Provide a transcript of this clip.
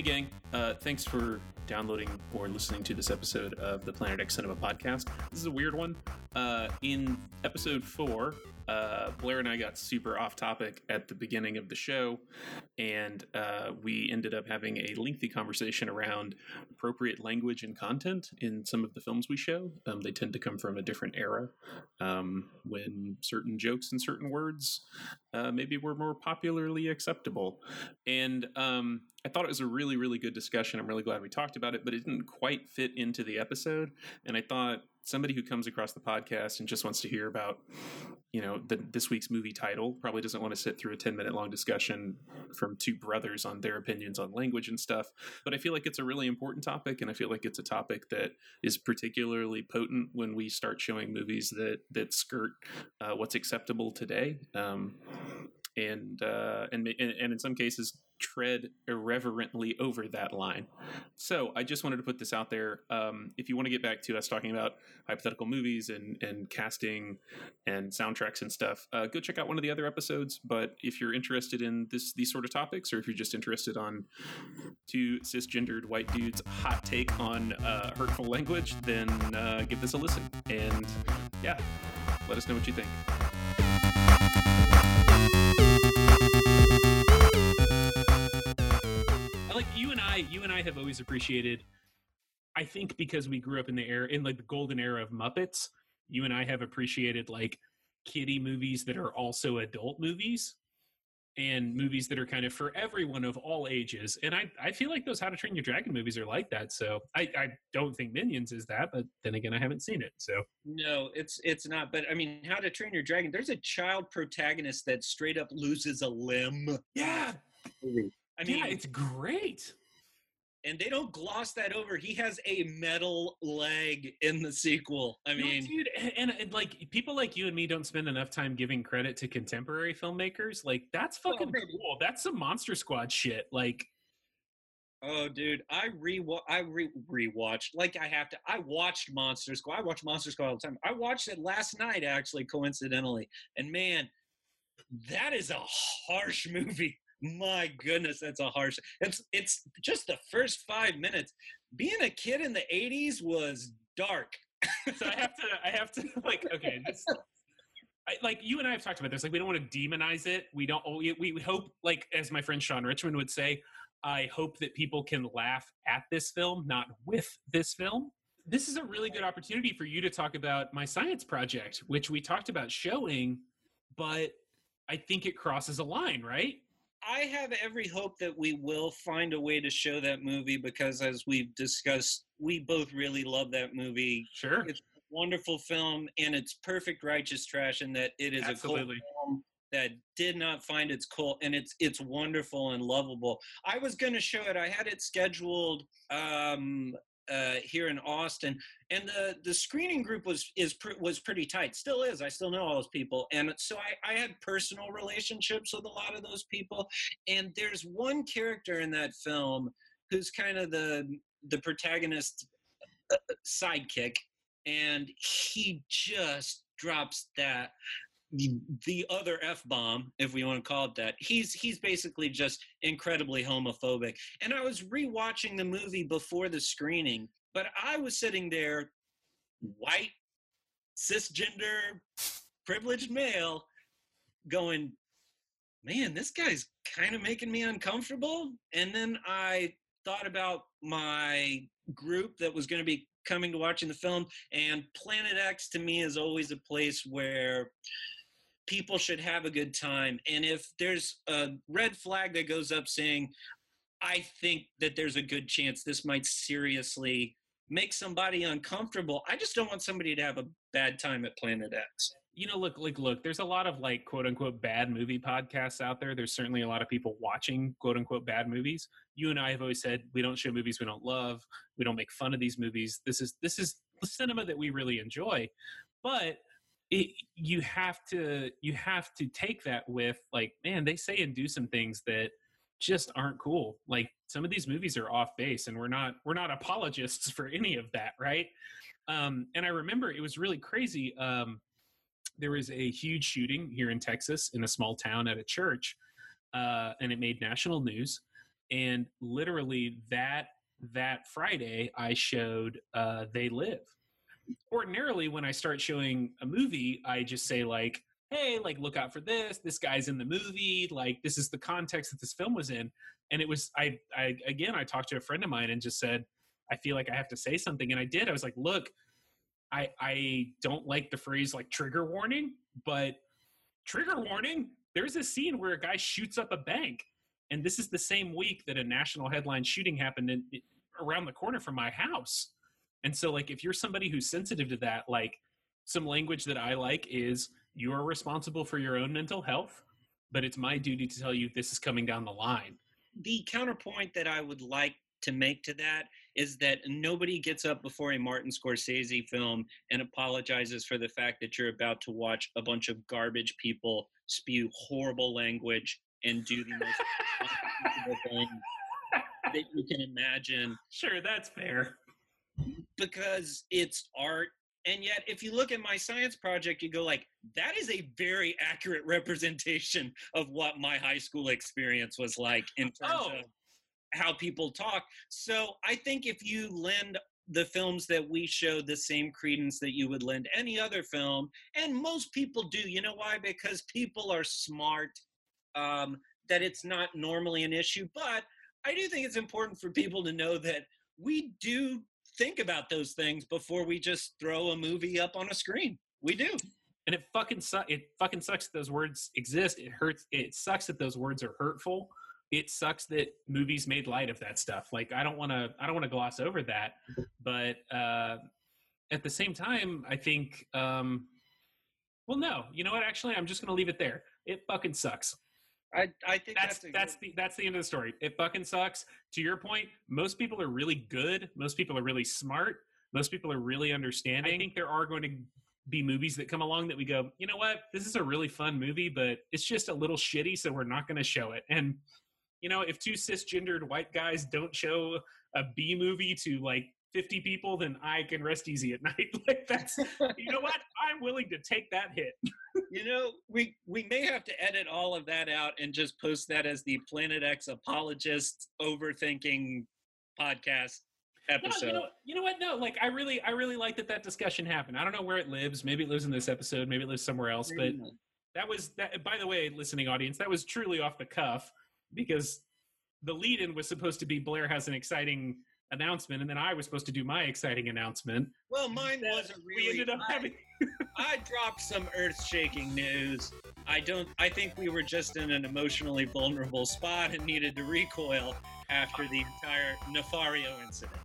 Hey, gang. Uh, thanks for downloading or listening to this episode of the Planet X Cinema podcast. This is a weird one. Uh, in episode four, uh, Blair and I got super off topic at the beginning of the show, and uh, we ended up having a lengthy conversation around appropriate language and content in some of the films we show. Um, they tend to come from a different era um, when certain jokes and certain words uh, maybe were more popularly acceptable. And um, I thought it was a really, really good discussion. I'm really glad we talked about it, but it didn't quite fit into the episode. And I thought somebody who comes across the podcast and just wants to hear about you know the, this week's movie title probably doesn't want to sit through a 10 minute long discussion from two brothers on their opinions on language and stuff. But i feel like it's a really important topic and i feel like it's a topic that is particularly potent when we start showing movies that that skirt uh, what's acceptable today. Um, and, uh, and and in some cases tread irreverently over that line. So I just wanted to put this out there. Um, if you want to get back to us talking about hypothetical movies and, and casting and soundtracks and stuff, uh, go check out one of the other episodes. But if you're interested in this these sort of topics, or if you're just interested on two cisgendered white dudes' hot take on uh, hurtful language, then uh, give this a listen. And yeah, let us know what you think. You and I, you and I have always appreciated. I think because we grew up in the era, in like the golden era of Muppets, you and I have appreciated like kiddie movies that are also adult movies and movies that are kind of for everyone of all ages. And I, I feel like those How to Train Your Dragon movies are like that. So I, I don't think Minions is that, but then again, I haven't seen it. So no, it's it's not. But I mean, How to Train Your Dragon. There's a child protagonist that straight up loses a limb. Yeah. I mean, yeah, it's great. And they don't gloss that over. He has a metal leg in the sequel. I mean, no, dude, and, and, and, like people like you and me don't spend enough time giving credit to contemporary filmmakers. Like that's fucking well, cool. That's some Monster Squad shit. Like, oh, dude, I re I re rewatched. Like I have to. I watched Monster Squad. I watch Monster Squad all the time. I watched it last night, actually, coincidentally. And man, that is a harsh movie my goodness, that's a harsh. It's it's just the first five minutes. Being a kid in the '80s was dark. so I have to, I have to, like, okay, this, I, like you and I have talked about this. Like, we don't want to demonize it. We don't. We, we hope, like, as my friend Sean Richmond would say, I hope that people can laugh at this film, not with this film. This is a really good opportunity for you to talk about my science project, which we talked about showing, but I think it crosses a line, right? I have every hope that we will find a way to show that movie because, as we've discussed, we both really love that movie. Sure, it's a wonderful film, and it's perfect righteous trash, in that it is Absolutely. a cult film that did not find its cult, and it's it's wonderful and lovable. I was going to show it. I had it scheduled um, uh, here in Austin, and the the screening group was is was pretty tight. Still is. I still know all those people, and so I, I had personal relationships with a lot of those people. And there's one character in that film who's kind of the the protagonist uh, sidekick, and he just drops that the other f bomb, if we want to call it that. He's he's basically just incredibly homophobic. And I was rewatching the movie before the screening, but I was sitting there, white, cisgender, privileged male, going, man, this guy's kind of making me uncomfortable. And then I thought about my group that was going to be coming to watching the film, and Planet X to me is always a place where people should have a good time. And if there's a red flag that goes up saying, I think that there's a good chance this might seriously make somebody uncomfortable, I just don't want somebody to have a bad time at Planet X. You know, look, like, look, there's a lot of like quote unquote bad movie podcasts out there. There's certainly a lot of people watching quote unquote bad movies. You and I have always said we don't show movies we don't love. We don't make fun of these movies. This is this is the cinema that we really enjoy. But it, you have to you have to take that with like man they say and do some things that just aren't cool. Like some of these movies are off base and we're not we're not apologists for any of that right? Um, and i remember it was really crazy um, there was a huge shooting here in texas in a small town at a church uh, and it made national news. And literally that that Friday I showed uh, They Live. Ordinarily, when I start showing a movie, I just say like, "Hey, like look out for this. This guy's in the movie. Like this is the context that this film was in." And it was I I again I talked to a friend of mine and just said, "I feel like I have to say something," and I did. I was like, "Look." I, I don't like the phrase like trigger warning, but trigger warning, there's a scene where a guy shoots up a bank. And this is the same week that a national headline shooting happened in, around the corner from my house. And so, like, if you're somebody who's sensitive to that, like, some language that I like is you are responsible for your own mental health, but it's my duty to tell you this is coming down the line. The counterpoint that I would like to make to that is that nobody gets up before a Martin Scorsese film and apologizes for the fact that you're about to watch a bunch of garbage people spew horrible language and do the most horrible thing that you can imagine. Sure, that's fair. Because it's art and yet if you look at my science project you go like that is a very accurate representation of what my high school experience was like in terms oh. of how people talk. So I think if you lend the films that we show the same credence that you would lend any other film, and most people do. You know why? Because people are smart. Um, that it's not normally an issue, but I do think it's important for people to know that we do think about those things before we just throw a movie up on a screen. We do. And it fucking sucks. It fucking sucks that those words exist. It hurts. It sucks that those words are hurtful it sucks that movies made light of that stuff. Like I don't want to I don't want to gloss over that, but uh, at the same time, I think um, well, no, you know what? Actually, I'm just going to leave it there. It fucking sucks. I, I think that's that's, that's the that's the end of the story. It fucking sucks. To your point, most people are really good. Most people are really smart. Most people are really understanding. I think there are going to be movies that come along that we go, you know what, this is a really fun movie, but it's just a little shitty, so we're not going to show it. And you know, if two cisgendered white guys don't show a B movie to like 50 people, then I can rest easy at night. like that's, you know what? I'm willing to take that hit. you know, we we may have to edit all of that out and just post that as the Planet X apologist overthinking podcast episode. No, you, know, you know what? No, like I really, I really like that that discussion happened. I don't know where it lives. Maybe it lives in this episode. Maybe it lives somewhere else. But that was that. By the way, listening audience, that was truly off the cuff because the lead in was supposed to be Blair has an exciting announcement, and then I was supposed to do my exciting announcement. Well, mine wasn't really. We ended up I, having. I dropped some earth-shaking news. I don't. I think we were just in an emotionally vulnerable spot and needed to recoil after the entire Nefario incident.